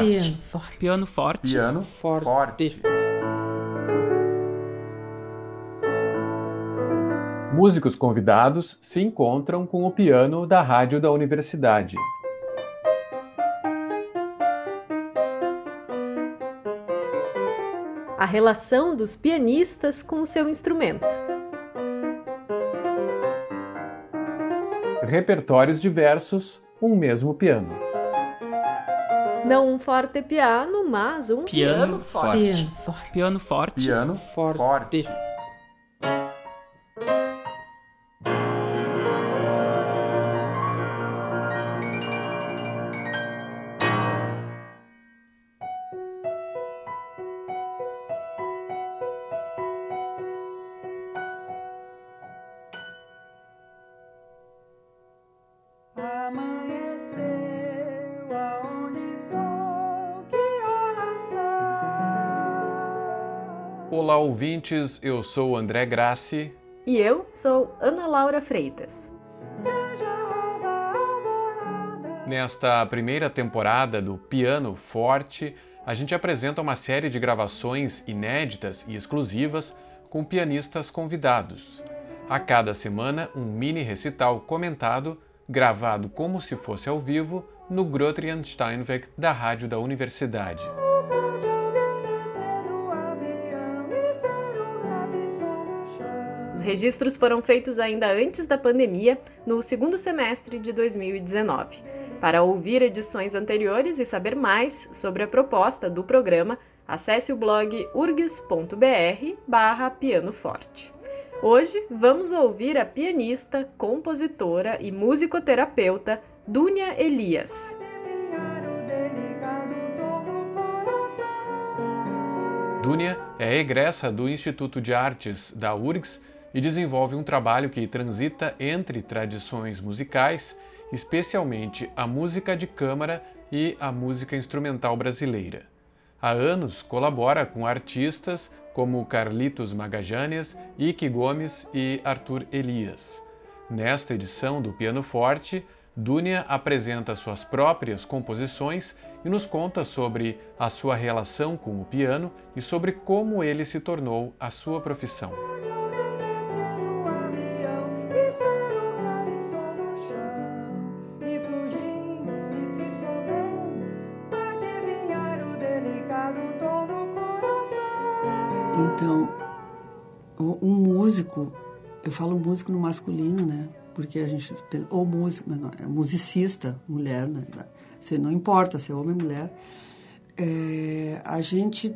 forte. Piano forte. Piano forte. Piano Forte. forte. Músicos convidados se encontram com o piano da rádio da universidade. A relação dos pianistas com o seu instrumento. Repertórios diversos, um mesmo piano. Não um forte piano, mas um Piano forte. Piano forte. Piano forte. Piano Forte. forte. Ouvintes. Eu sou o André Grassi. E eu sou Ana Laura Freitas. Nesta primeira temporada do Piano Forte, a gente apresenta uma série de gravações inéditas e exclusivas com pianistas convidados. A cada semana, um mini recital comentado, gravado como se fosse ao vivo, no Grotrian Steinweg da rádio da universidade. Os registros foram feitos ainda antes da pandemia, no segundo semestre de 2019. Para ouvir edições anteriores e saber mais sobre a proposta do programa, acesse o blog urgs.br barra piano forte. Hoje vamos ouvir a pianista, compositora e musicoterapeuta Dunia Elias. Dúnia é egressa do Instituto de Artes da URGS e desenvolve um trabalho que transita entre tradições musicais, especialmente a música de câmara e a música instrumental brasileira. Há anos colabora com artistas como Carlitos Magajanes, Ike Gomes e Arthur Elias. Nesta edição do Piano Forte, Dúnia apresenta suas próprias composições e nos conta sobre a sua relação com o piano e sobre como ele se tornou a sua profissão. Um músico, eu falo músico no masculino, né? Porque a gente, ou músico, não, é musicista, mulher, né? Você não importa se é homem ou mulher. É, a gente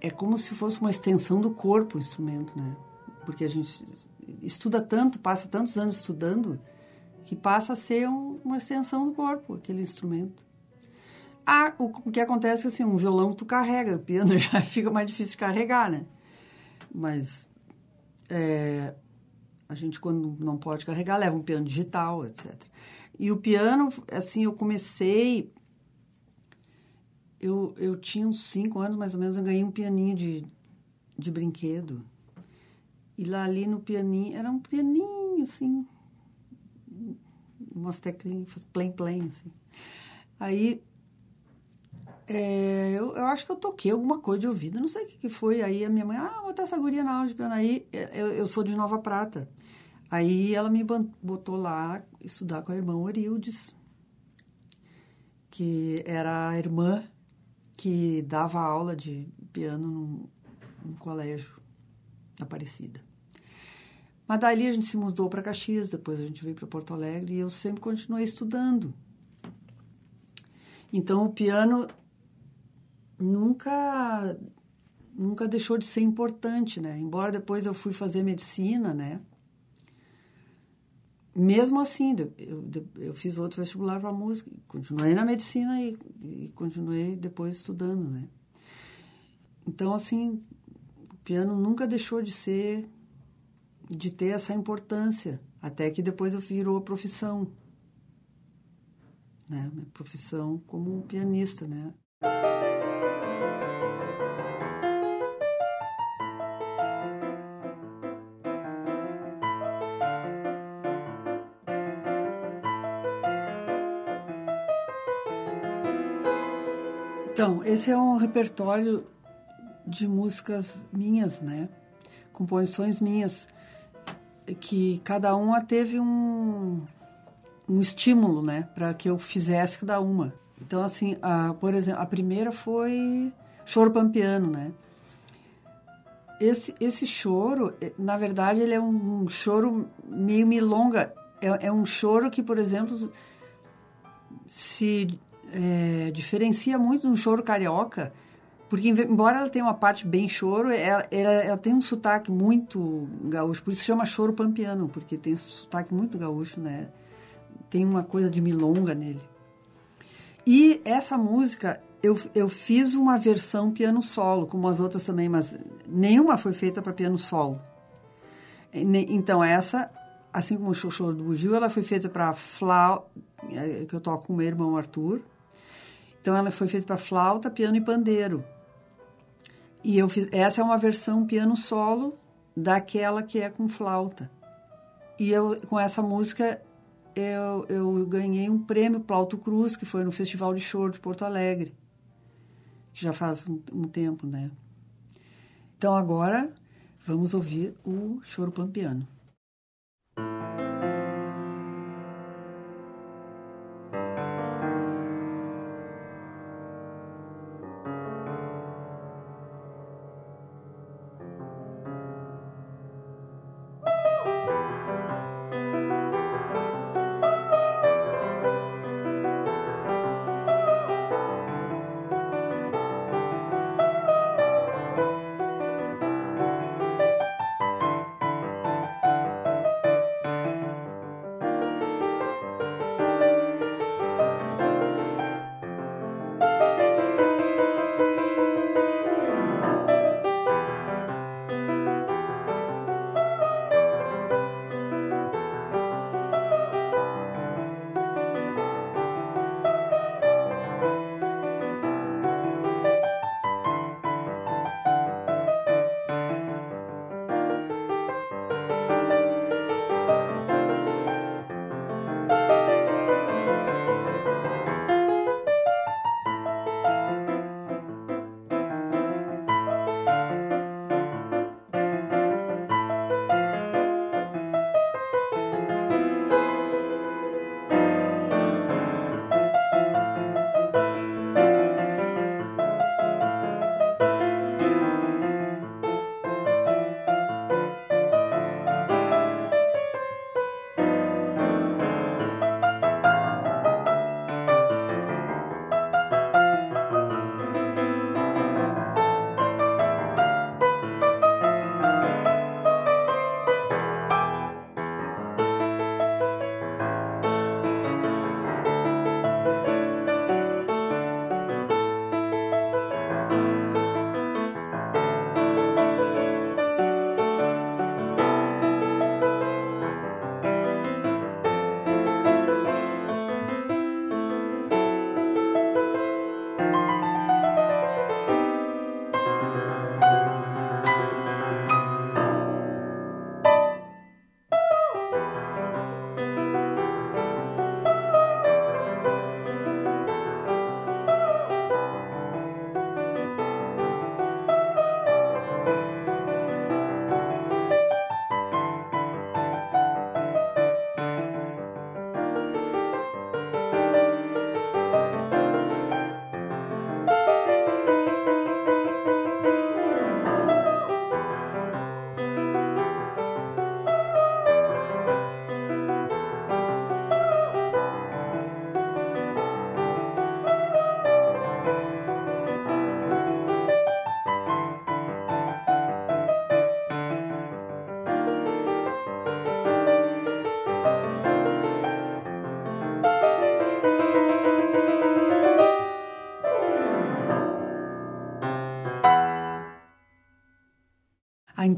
é como se fosse uma extensão do corpo o instrumento, né? Porque a gente estuda tanto, passa tantos anos estudando, que passa a ser um- uma extensão do corpo, aquele instrumento. Ah, o, o que acontece é assim, um violão tu carrega, o piano já fica mais difícil de carregar, né? Mas é, a gente, quando não pode carregar, leva um piano digital, etc. E o piano, assim, eu comecei... Eu, eu tinha uns cinco anos, mais ou menos, eu ganhei um pianinho de, de brinquedo. E lá ali no pianinho, era um pianinho, assim, umas teclinhas, plen, plen, assim. Aí é, eu, eu acho que eu toquei alguma coisa de ouvido, não sei o que, que foi. Aí a minha mãe, ah, botar essa guria na aula de piano. Aí eu, eu sou de Nova Prata. Aí ela me botou lá estudar com a irmã Orildes, que era a irmã que dava aula de piano num, num colégio Aparecida. Mas dali a gente se mudou para Caxias, depois a gente veio para Porto Alegre e eu sempre continuei estudando. Então o piano nunca nunca deixou de ser importante, né? Embora depois eu fui fazer medicina, né? Mesmo assim, eu, eu fiz outro vestibular para música, continuei na medicina e, e continuei depois estudando, né? Então, assim, o piano nunca deixou de ser, de ter essa importância, até que depois eu virou a profissão, né? Minha profissão como pianista, né? Então, esse é um repertório de músicas minhas, né? Composições minhas, que cada uma teve um, um estímulo, né? Para que eu fizesse cada uma. Então, assim, a, por exemplo, a primeira foi Choro Pampiano, né? Esse, esse choro, eh, na verdade, ele é um, um choro meio milonga. É, é um choro que, por exemplo, se é, diferencia muito de um choro carioca, porque embora ela tenha uma parte bem choro, ela, ela, ela, tem um sotaque muito gaúcho, por isso chama choro pampiano, porque tem sotaque muito gaúcho, né? Tem uma coisa de milonga nele. E essa música, eu, eu fiz uma versão piano solo, como as outras também, mas nenhuma foi feita para piano solo. Então essa, assim como o Choro do Bugio, ela foi feita para flauta, é, que eu toco com meu irmão Arthur, então ela foi feita para flauta, piano e pandeiro. E eu fiz, essa é uma versão piano solo daquela que é com flauta. E eu com essa música eu, eu ganhei um prêmio Plauto Cruz, que foi no Festival de Choro de Porto Alegre, que já faz um, um tempo, né? Então agora vamos ouvir o Choro Pampiano.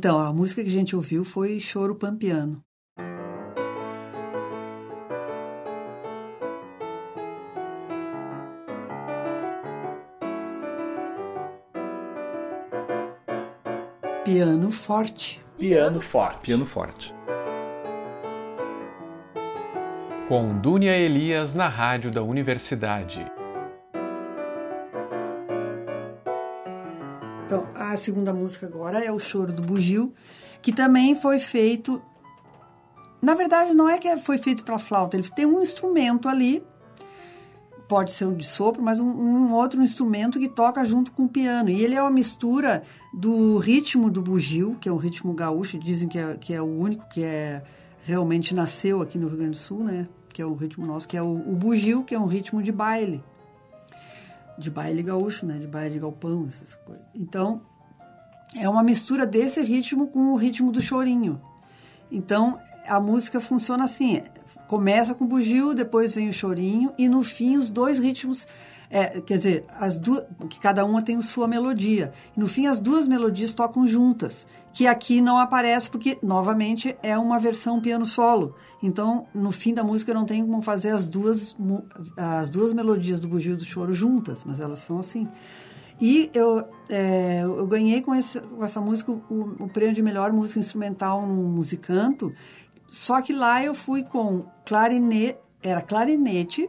Então, a música que a gente ouviu foi Choro Pampiano. Piano forte. Piano forte. Piano forte. Com Dúnia Elias na rádio da universidade. A segunda música agora é o Choro do Bugio, que também foi feito. Na verdade, não é que foi feito para flauta, ele tem um instrumento ali, pode ser um de sopro, mas um, um, outro instrumento que toca junto com o piano. E ele é uma mistura do ritmo do bugio, que é um ritmo gaúcho, dizem que é, que é o único que é realmente nasceu aqui no Rio Grande do Sul, né? Que é o ritmo nosso, que é o, o bugio, que é um ritmo de baile de baile gaúcho, né? De baile de galpão, essas coisas. Então, é uma mistura desse ritmo com o ritmo do chorinho. Então, a música funciona assim: começa com o bugio, depois vem o chorinho e no fim os dois ritmos é, quer dizer, as duas, que cada uma tem sua melodia. No fim, as duas melodias tocam juntas, que aqui não aparece porque, novamente, é uma versão piano solo. Então, no fim da música, não tenho como fazer as duas, as duas melodias do bugio e do choro juntas, mas elas são assim. E eu, é, eu ganhei com, esse, com essa música o, o prêmio de melhor música instrumental no musicanto, só que lá eu fui com clarinete, era clarinete,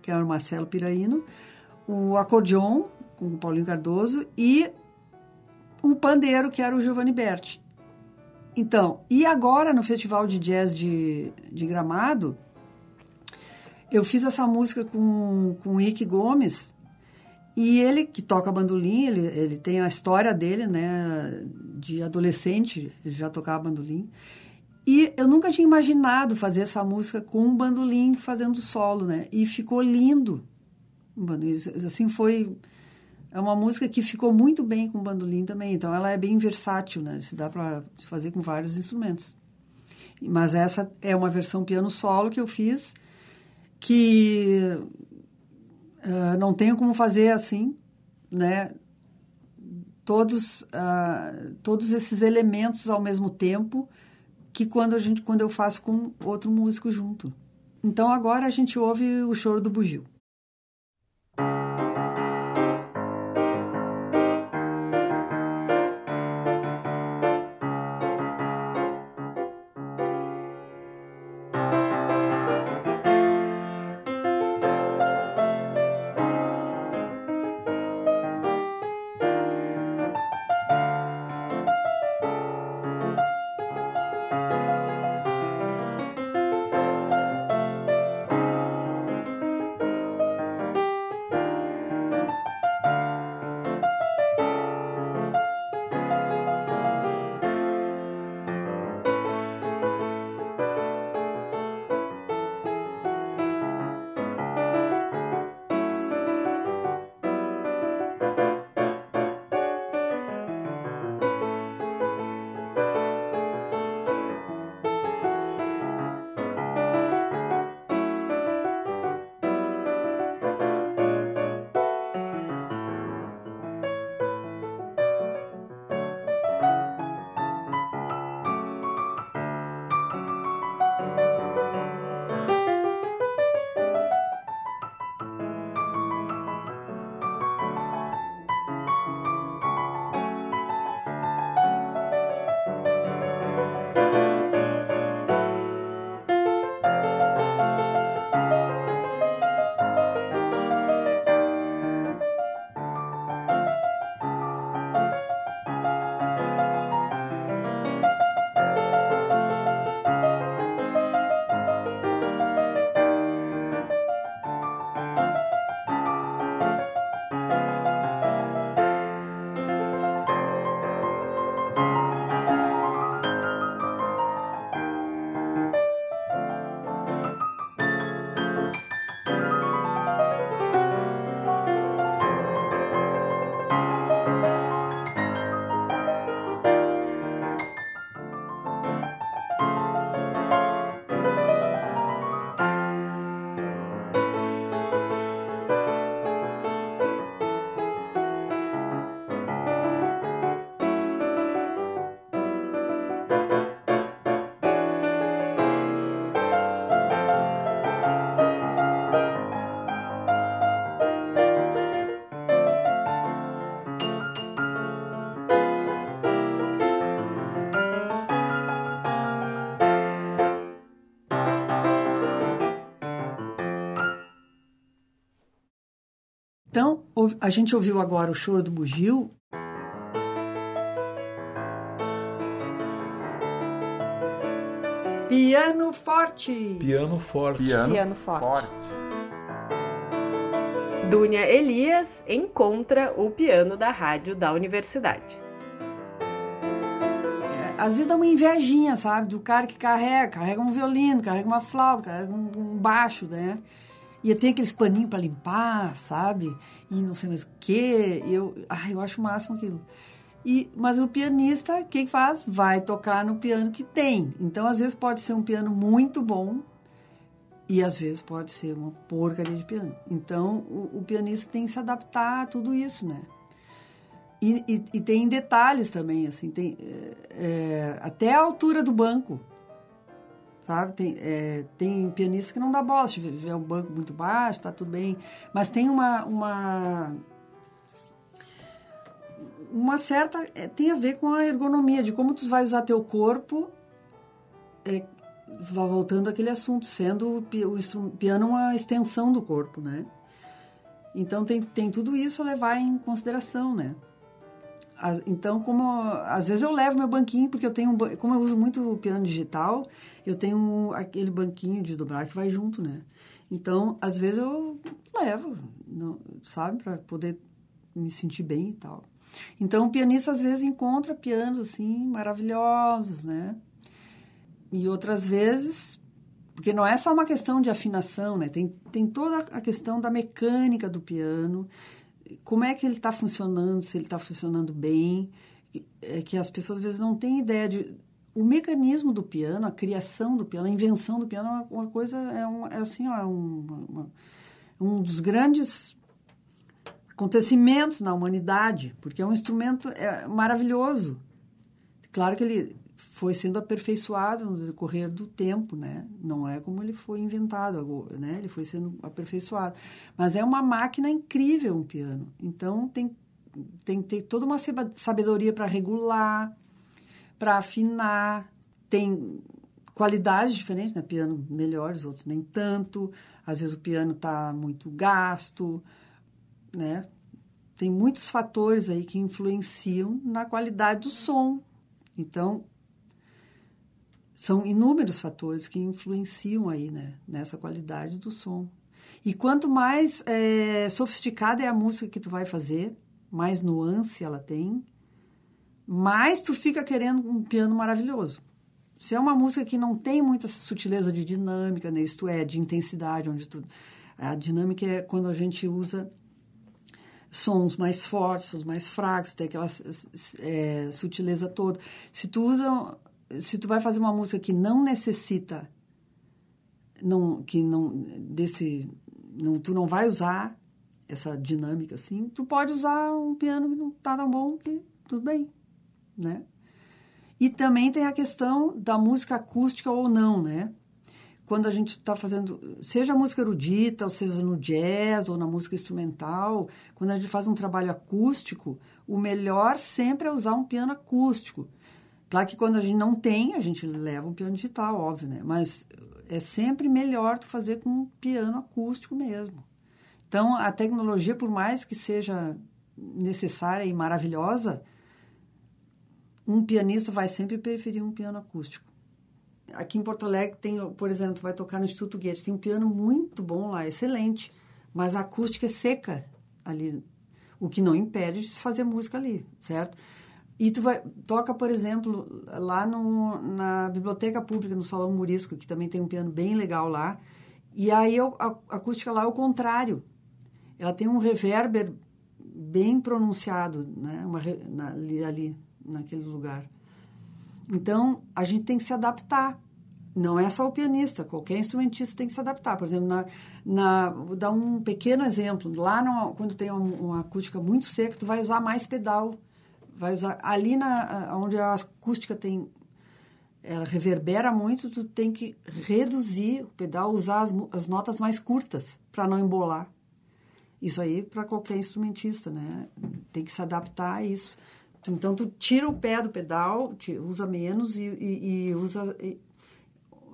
que era o Marcelo Piraíno, o acordeon, com o Paulinho Cardoso, e o pandeiro, que era o Giovanni Berti. Então, e agora no Festival de Jazz de, de Gramado, eu fiz essa música com, com o Ike Gomes, e ele, que toca bandolim, ele, ele tem a história dele, né, de adolescente, ele já tocava bandolim. E eu nunca tinha imaginado fazer essa música com um bandolim fazendo solo, né? E ficou lindo. Assim, foi... É uma música que ficou muito bem com bandolim também. Então, ela é bem versátil, né? Se dá para fazer com vários instrumentos. Mas essa é uma versão piano solo que eu fiz, que uh, não tenho como fazer assim, né? Todos, uh, todos esses elementos ao mesmo tempo que quando a gente quando eu faço com outro músico junto. Então agora a gente ouve o choro do bugio. a gente ouviu agora o Choro do Bugio. Piano forte. Piano forte. Piano, Piano forte. forte. Dunia Elias encontra o piano da rádio da universidade. É, às vezes dá uma invejinha, sabe? Do cara que carrega, carrega um violino, carrega uma flauta, carrega um baixo, né? E tem aqueles paninhos para limpar, sabe? E não sei mais o quê. Eu, ai, eu acho o máximo aquilo. E, mas o pianista, o que que faz? Vai tocar no piano que tem. Então, às vezes, pode ser um piano muito bom e, às vezes, pode ser uma porcaria de piano. Então, o, o pianista tem que se adaptar a tudo isso, né? E, e, e tem detalhes também, assim, tem é, até a altura do banco, sabe? Tem, é, tem pianista que não dá bola, se tiver um banco muito baixo, tá tudo bem, mas tem uma, uma uma certa é, tem a ver com a ergonomia de como tu vai usar teu corpo é, voltando àquele assunto sendo o, o piano uma extensão do corpo né? Então tem, tem tudo isso a levar em consideração né então como às vezes eu levo meu banquinho porque eu tenho um como eu uso muito o piano digital eu tenho aquele banquinho de dobrar que vai junto né então às vezes eu levo não, sabe para poder me sentir bem e tal então, o pianista às vezes encontra pianos assim maravilhosos, né? E outras vezes, porque não é só uma questão de afinação, né? Tem, tem toda a questão da mecânica do piano, como é que ele está funcionando, se ele está funcionando bem, é que as pessoas às vezes não têm ideia de o mecanismo do piano, a criação do piano, a invenção do piano é uma, uma coisa é, um, é assim, ó, é um, uma- um dos grandes acontecimentos na humanidade, porque é um instrumento é, maravilhoso. Claro que ele foi sendo aperfeiçoado no decorrer do tempo, né? Não é como ele foi inventado, né? Ele foi sendo aperfeiçoado. Mas é uma máquina incrível um piano. Então tem tem ter toda uma sabedoria para regular, para afinar. Tem qualidades diferentes, né? Piano melhores, outros nem tanto. Às vezes o piano está muito gasto, né? Tem muitos fatores aí que influenciam na qualidade do som. Então, são inúmeros fatores que influenciam aí, né? Nessa qualidade do som. E quanto mais eh, sofisticada é a música que tu vai fazer, mais nuance ela tem, mais tu fica querendo um piano maravilhoso. Se é uma música que não tem muita sutileza de dinâmica, né? isto é, de intensidade, onde tu, a dinâmica é quando a gente usa sons mais fortes, sons mais fracos, tem aquela é, sutileza toda. Se tu usa, se tu vai fazer uma música que não necessita, não, que não desse, não, tu não vai usar essa dinâmica assim, tu pode usar um piano que não tá tão bom, tudo bem, né? E também tem a questão da música acústica ou não, né? Quando a gente está fazendo, seja música erudita, ou seja no jazz, ou na música instrumental, quando a gente faz um trabalho acústico, o melhor sempre é usar um piano acústico. Claro que quando a gente não tem, a gente leva um piano digital, óbvio, né? Mas é sempre melhor tu fazer com um piano acústico mesmo. Então, a tecnologia, por mais que seja necessária e maravilhosa, um pianista vai sempre preferir um piano acústico. Aqui em Porto Alegre tem, por exemplo, vai tocar no Instituto Goethe, tem um piano muito bom lá, excelente, mas a acústica é seca ali, o que não impede de se fazer música ali, certo? E tu vai, toca, por exemplo, lá no, na Biblioteca Pública, no Salão Murisco, que também tem um piano bem legal lá, e aí a, a acústica lá é o contrário. Ela tem um reverber bem pronunciado, né? Uma, na, ali, ali, naquele lugar. Então, a gente tem que se adaptar. Não é só o pianista, qualquer instrumentista tem que se adaptar. Por exemplo, na, na, vou dar um pequeno exemplo. Lá, no, quando tem uma, uma, acústica muito seca, tu vai usar mais pedal. Vai usar, ali na, onde a acústica tem, ela reverbera muito, tu tem que reduzir o pedal, usar as, as notas mais curtas para não embolar. Isso aí para qualquer instrumentista, né? Tem que se adaptar a isso. Então, tu tira o pé do pedal, usa menos e, e, e usa e,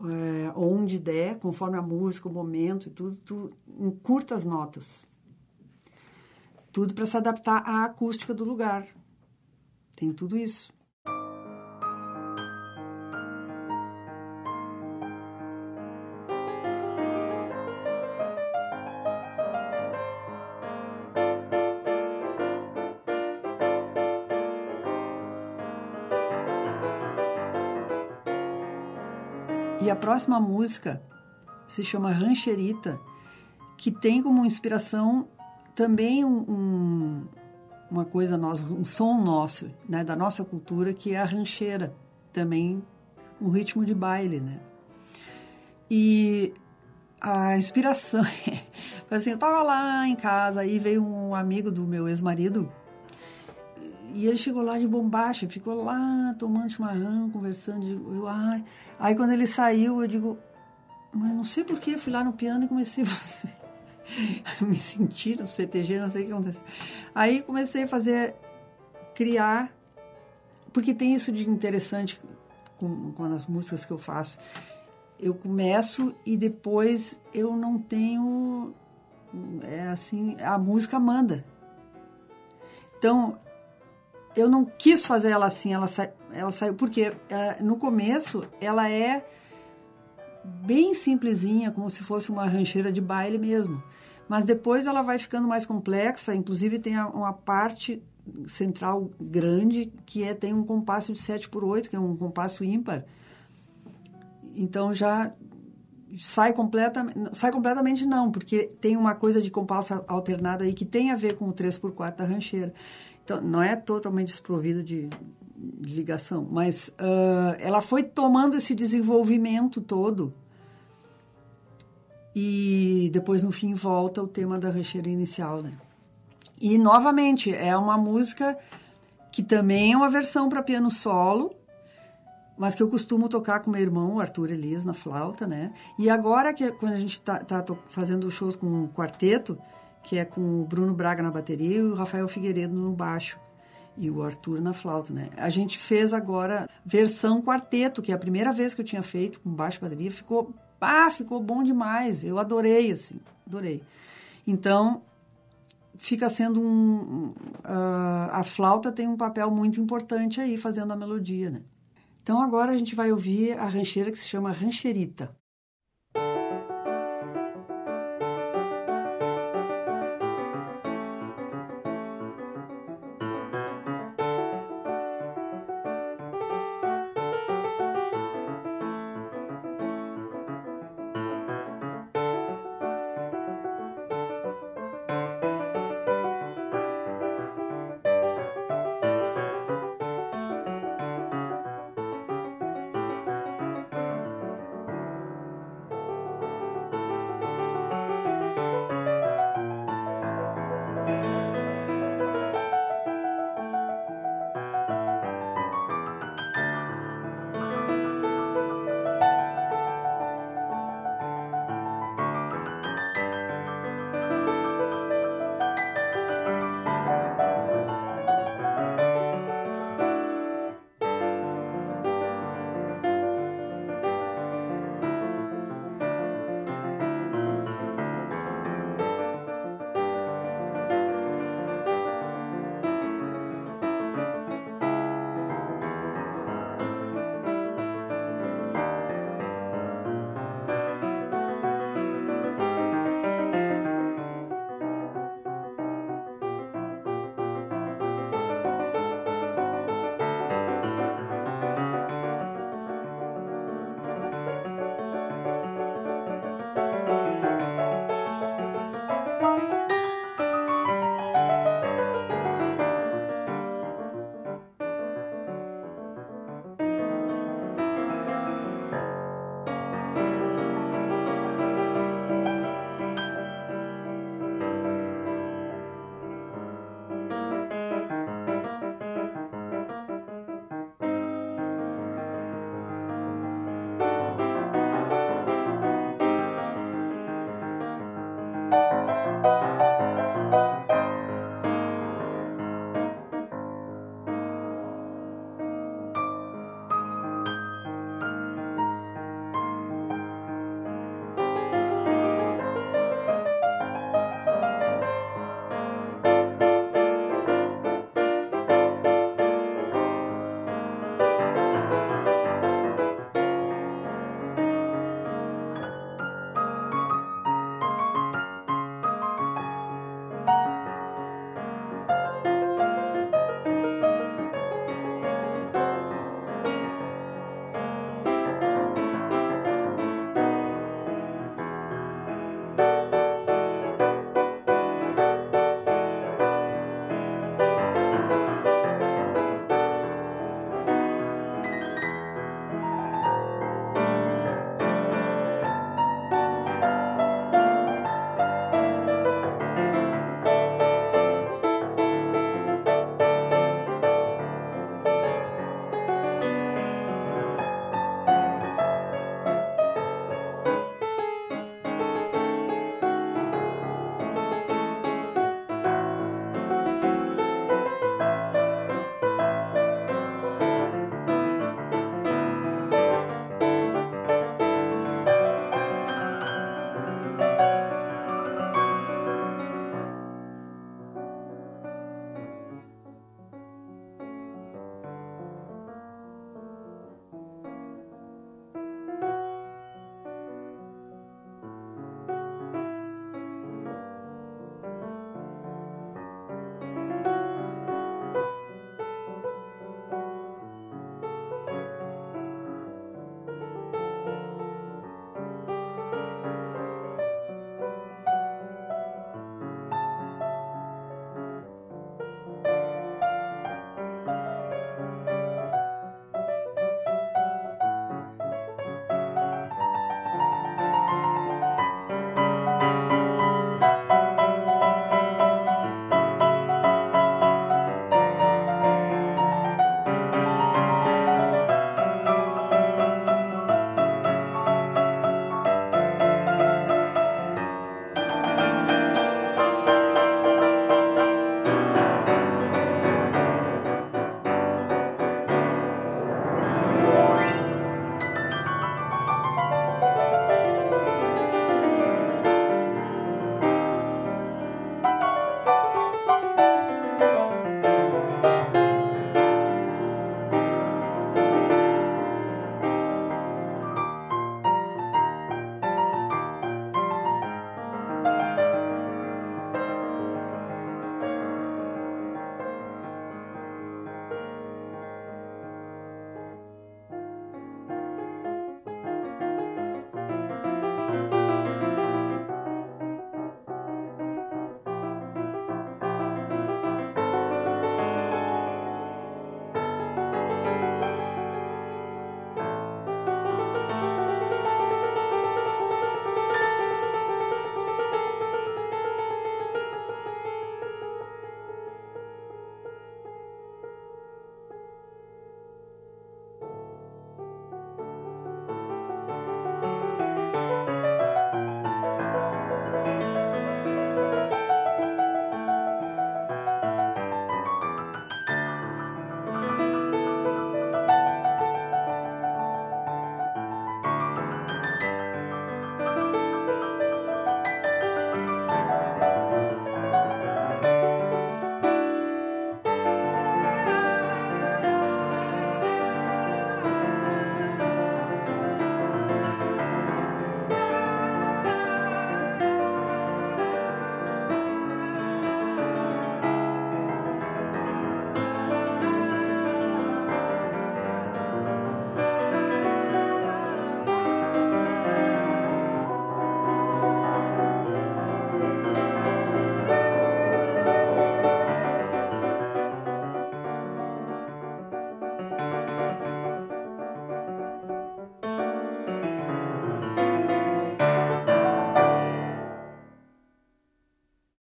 é, onde der, conforme a música, o momento e tudo, tu encurta as notas. Tudo para se adaptar à acústica do lugar. Tem tudo isso. E a próxima música se chama Rancherita, que tem como inspiração também um, uma coisa nossa, um som nosso, né, da nossa cultura, que é a rancheira, também um ritmo de baile, né? E a inspiração, assim, eu tava lá em casa, aí veio um amigo do meu ex-marido, e ele chegou lá de bombacha, ficou lá tomando chimarrão, conversando. Eu, ai. Aí quando ele saiu, eu digo, mas não sei porquê, fui lá no piano e comecei a me sentir no CTG, não sei o que aconteceu. Aí comecei a fazer, criar, porque tem isso de interessante com, com as músicas que eu faço. Eu começo e depois eu não tenho. É assim, a música manda. Então, eu não quis fazer ela assim, ela, sa, ela saiu, porque é, no começo ela é bem simplesinha, como se fosse uma rancheira de baile mesmo. Mas depois ela vai ficando mais complexa, inclusive tem uma parte central grande que é tem um compasso de 7 por 8, que é um compasso ímpar. Então já sai completamente, sai completamente não, porque tem uma coisa de compasso alternado aí que tem a ver com o 3 por 4 da rancheira. Então, não é totalmente desprovida de, de ligação, mas uh, ela foi tomando esse desenvolvimento todo e depois no fim volta o tema da rancheira inicial, né? E novamente é uma música que também é uma versão para piano solo, mas que eu costumo tocar com meu irmão, Arthur Elias, na flauta, né? E agora que quando a gente tá, tá fazendo shows com um quarteto, que é com o Bruno Braga na bateria e o Rafael Figueiredo no baixo e o Arthur na flauta, né? A gente fez agora versão quarteto, que é a primeira vez que eu tinha feito com baixo bateria, ficou, ah, ficou bom demais. Eu adorei assim, adorei. Então, fica sendo um uh, a flauta tem um papel muito importante aí fazendo a melodia, né? Então agora a gente vai ouvir a rancheira que se chama Rancherita.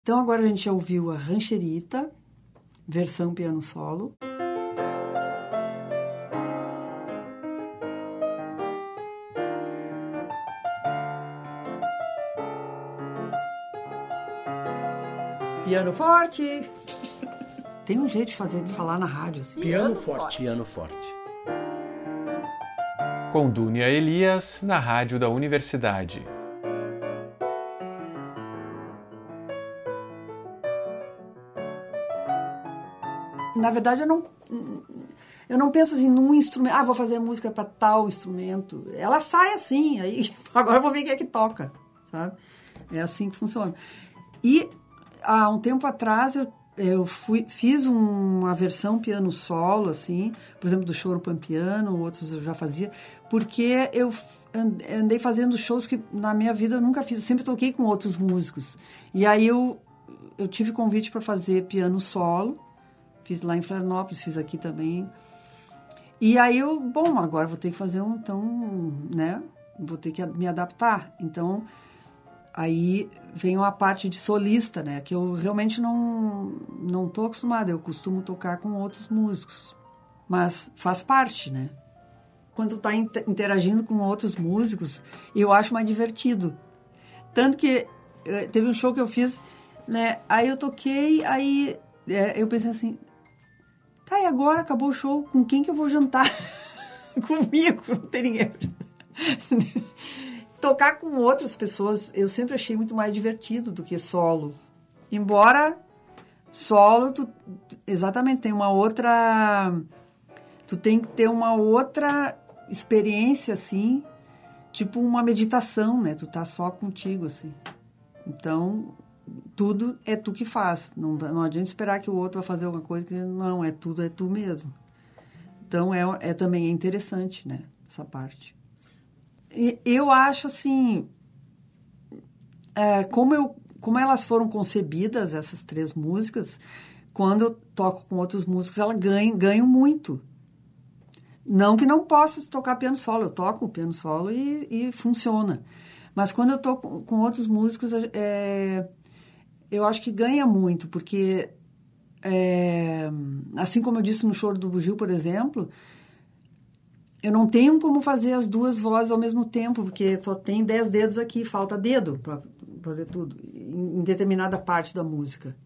Então agora a gente já ouviu a Rancherita, versão piano solo. Piano forte. Tem um jeito de fazer de falar na rádio assim. Piano forte. Piano forte. Com Dúnia Elias, na rádio da universidade. Na verdade, eu não eu não penso assim num instrumento, ah, vou fazer música para tal instrumento. Ela sai assim, aí agora eu vou ver quem é que toca, sabe? É assim que funciona. E há um tempo atrás eu, eu fui, fiz uma versão piano solo, assim, por exemplo, do Choro Pampiano, outros eu já fazia, porque eu andei fazendo shows que na minha vida eu nunca fiz, eu sempre toquei com outros músicos. E aí eu, eu tive convite para fazer piano solo, fiz lá em Florianópolis, fiz aqui também. E aí eu, bom, agora vou ter que fazer um, então, né, vou ter que me adaptar. Então, aí vem a parte de solista, né? Que eu realmente não não tô acostumada. Eu costumo tocar com outros músicos, mas faz parte, né? Quando tá interagindo com outros músicos, eu acho mais divertido. Tanto que eh, teve um show que eu fiz, né? Aí eu toquei, aí é, eu pensei assim, tá, e agora acabou o show, com quem que eu vou jantar? Comigo, não tem ninguém. tocar com outras pessoas eu sempre achei muito mais divertido do que solo. Embora solo, tu, exatamente, tem uma outra. Tu tem que ter uma outra experiência, assim, tipo uma meditação, né? Tu tá só contigo, assim. Então, tudo é tu que faz. Não, não adianta esperar que o outro vai fazer alguma coisa que não, é tudo, é tu mesmo. Então, é, é também é interessante, né? Essa parte eu acho assim, é, como, eu, como elas foram concebidas, essas três músicas, quando eu toco com outros músicos, elas ganham, ganham muito. Não que não possa tocar piano solo, eu toco o piano solo e, e funciona. Mas quando eu toco com outros músicos, é, eu acho que ganha muito, porque, é, assim como eu disse no Choro do Bugio, por exemplo, eu não tenho como fazer as duas vozes ao mesmo tempo, porque só tem dez dedos aqui, falta dedo para fazer tudo, em determinada parte da música.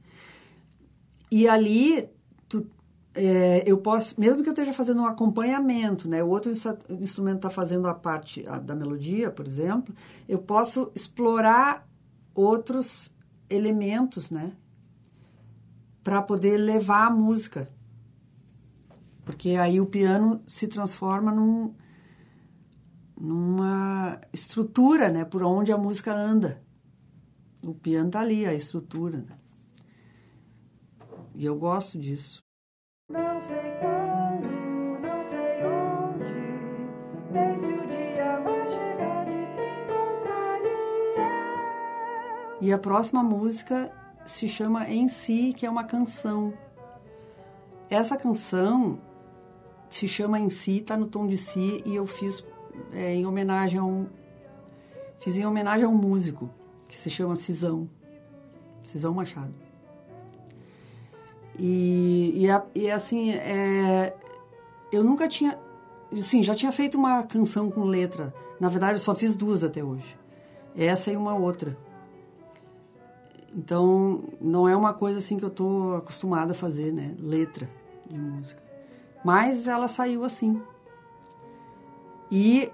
E ali, tu, é, eu posso, mesmo que eu esteja fazendo um acompanhamento, né, o outro instrumento está fazendo a parte a, da melodia, por exemplo, eu posso explorar outros elementos, né, para poder levar a música. Porque aí o piano se transforma num, numa estrutura, né? Por onde a música anda. O piano tá ali, a estrutura. Né? E eu gosto disso. Não sei quando, E a próxima música se chama Em Si, que é uma canção. Essa canção se chama em si, está no tom de si e eu fiz é, em homenagem a um fiz em homenagem a um músico que se chama Cisão, Cisão Machado. E, e, e assim, é, eu nunca tinha, sim, já tinha feito uma canção com letra. Na verdade, eu só fiz duas até hoje. Essa e uma outra. Então, não é uma coisa assim que eu estou acostumada a fazer, né? Letra de música. Mas ela saiu assim. E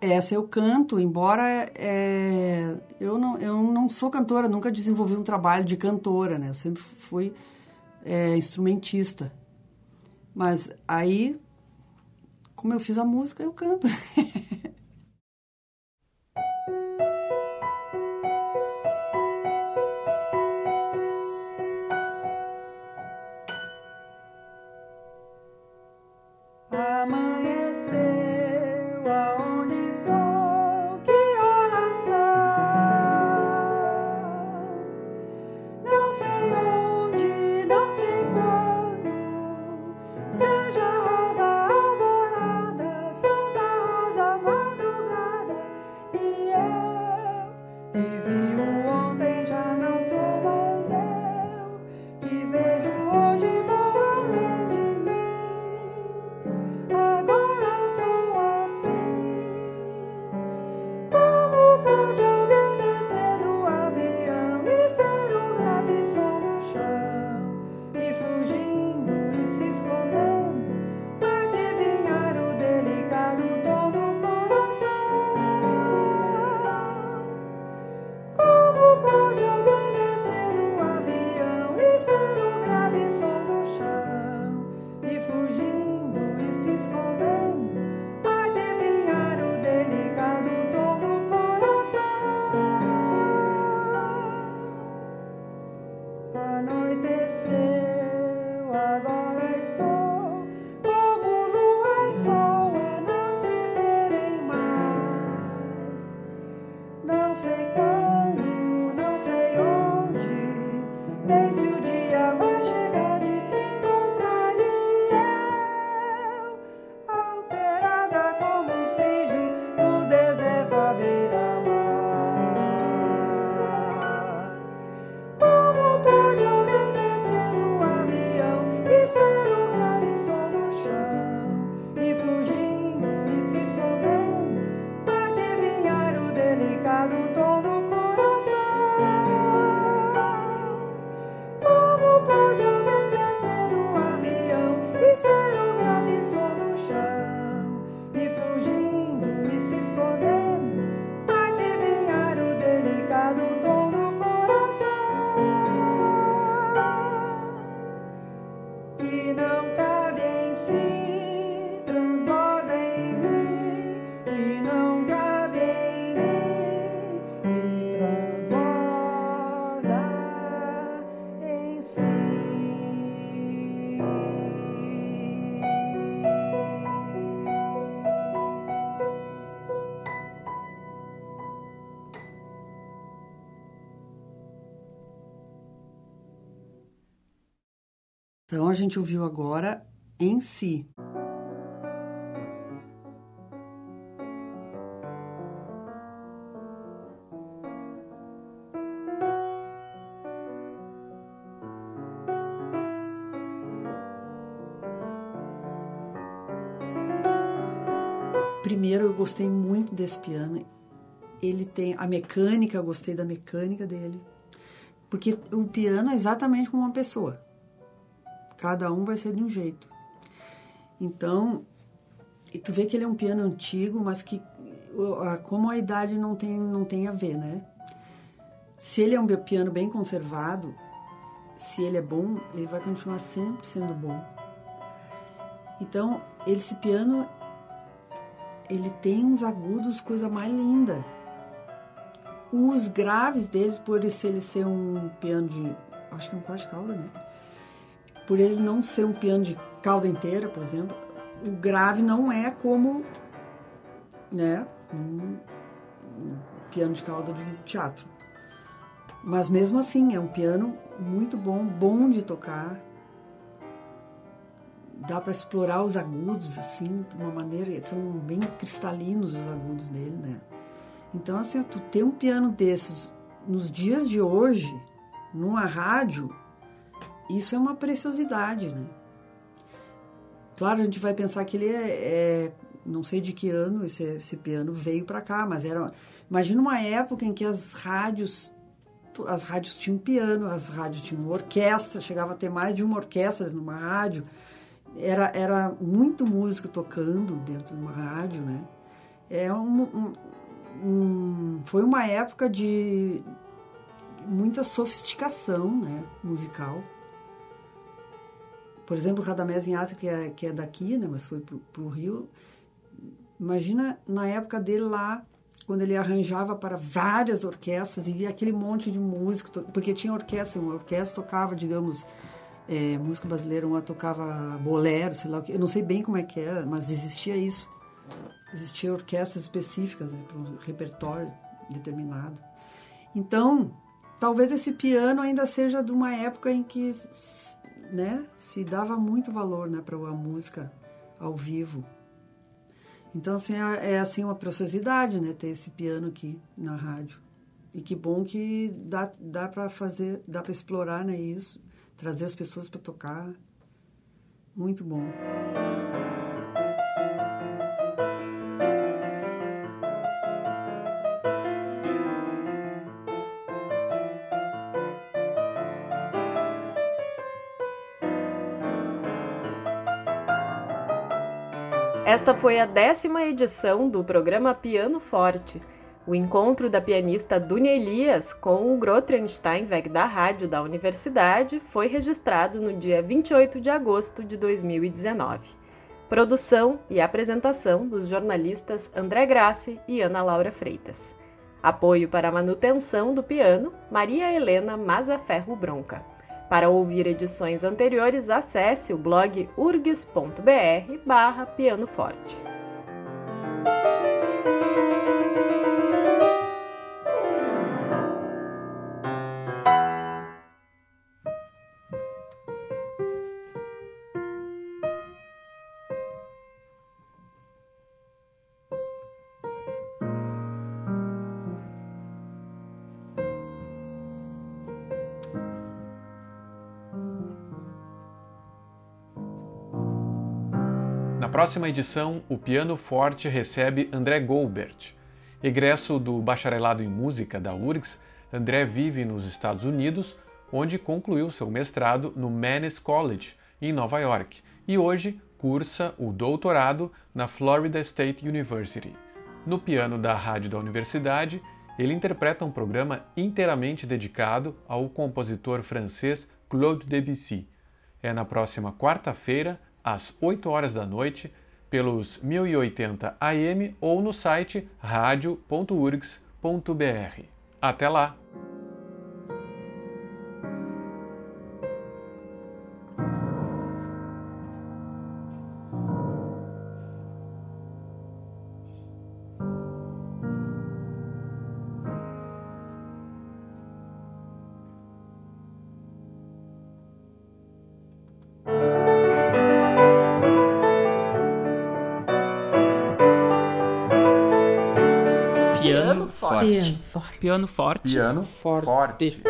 essa eu canto, embora é, eu, não, eu não sou cantora, nunca desenvolvi um trabalho de cantora, né? Eu sempre fui é, instrumentista. Mas aí, como eu fiz a música, eu canto. gente ouviu agora em si. Primeiro eu gostei muito desse piano. Ele tem a mecânica, eu gostei da mecânica dele. Porque o piano é exatamente como uma pessoa. Cada um vai ser de um jeito. Então, e tu vê que ele é um piano antigo, mas que como a idade não tem, não tem a ver, né? Se ele é um piano bem conservado, se ele é bom, ele vai continuar sempre sendo bom. Então, esse piano, ele tem uns agudos, coisa mais linda. Os graves deles, por ele ser um piano de, acho que é um quarto de cauda, né? Por ele não ser um piano de cauda inteira, por exemplo, o grave não é como né, um, um piano de cauda de teatro. Mas mesmo assim, é um piano muito bom, bom de tocar. Dá para explorar os agudos assim, de uma maneira, são bem cristalinos os agudos dele, né? Então, assim, tu ter um piano desses nos dias de hoje, numa rádio, isso é uma preciosidade, né? Claro, a gente vai pensar que ele é, é não sei de que ano esse, esse piano veio para cá, mas era, imagina uma época em que as rádios, as rádios tinham piano, as rádios tinham orquestra, chegava a ter mais de uma orquestra numa rádio, era, era muito músico tocando dentro de uma rádio, né? É um, um, um, foi uma época de muita sofisticação, né, musical por exemplo, Radamés Inhata, que é, que é daqui, né, mas foi para o Rio, imagina na época dele lá, quando ele arranjava para várias orquestras e aquele monte de músico, porque tinha orquestra, uma orquestra tocava, digamos, é, música brasileira, uma tocava bolero, sei lá o que, eu não sei bem como é que é, mas existia isso. Existia orquestras específicas né, para um repertório determinado. Então, talvez esse piano ainda seja de uma época em que né, se dava muito valor né, para a música ao vivo. Então, assim, é, é assim uma preciosidade, né, ter esse piano aqui na rádio. E que bom que dá, dá para fazer, dá para explorar né, isso, trazer as pessoas para tocar. Muito bom. Esta foi a décima edição do programa Piano Forte, o encontro da pianista Dunia Elias com o Grotrian Steinweg da rádio da universidade foi registrado no dia 28 de agosto de 2019. Produção e apresentação dos jornalistas André Grassi e Ana Laura Freitas. Apoio para a manutenção do piano, Maria Helena Mazaferro Bronca. Para ouvir edições anteriores, acesse o blog urgs.br próxima edição, o Piano Forte recebe André Goldbert. Egresso do Bacharelado em Música da URGS, André vive nos Estados Unidos, onde concluiu seu mestrado no Mannes College, em Nova York, e hoje cursa o doutorado na Florida State University. No piano da rádio da universidade, ele interpreta um programa inteiramente dedicado ao compositor francês Claude Debussy. É na próxima quarta-feira, às 8 horas da noite, pelos 1080 AM ou no site radio.urgs.br. Até lá! Piano forte. Piano forte. Forte.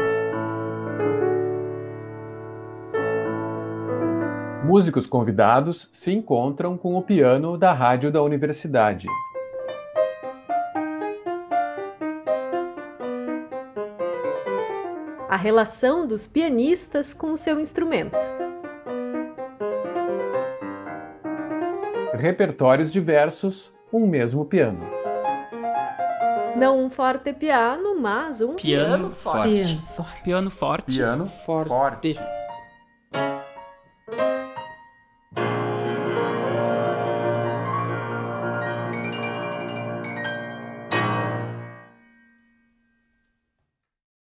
Músicos convidados se encontram com o piano da rádio da universidade. A relação dos pianistas com o seu instrumento. Repertórios diversos, um mesmo piano. Não um forte piano, mas um Piano forte. Piano forte. Piano forte. Piano forte. forte.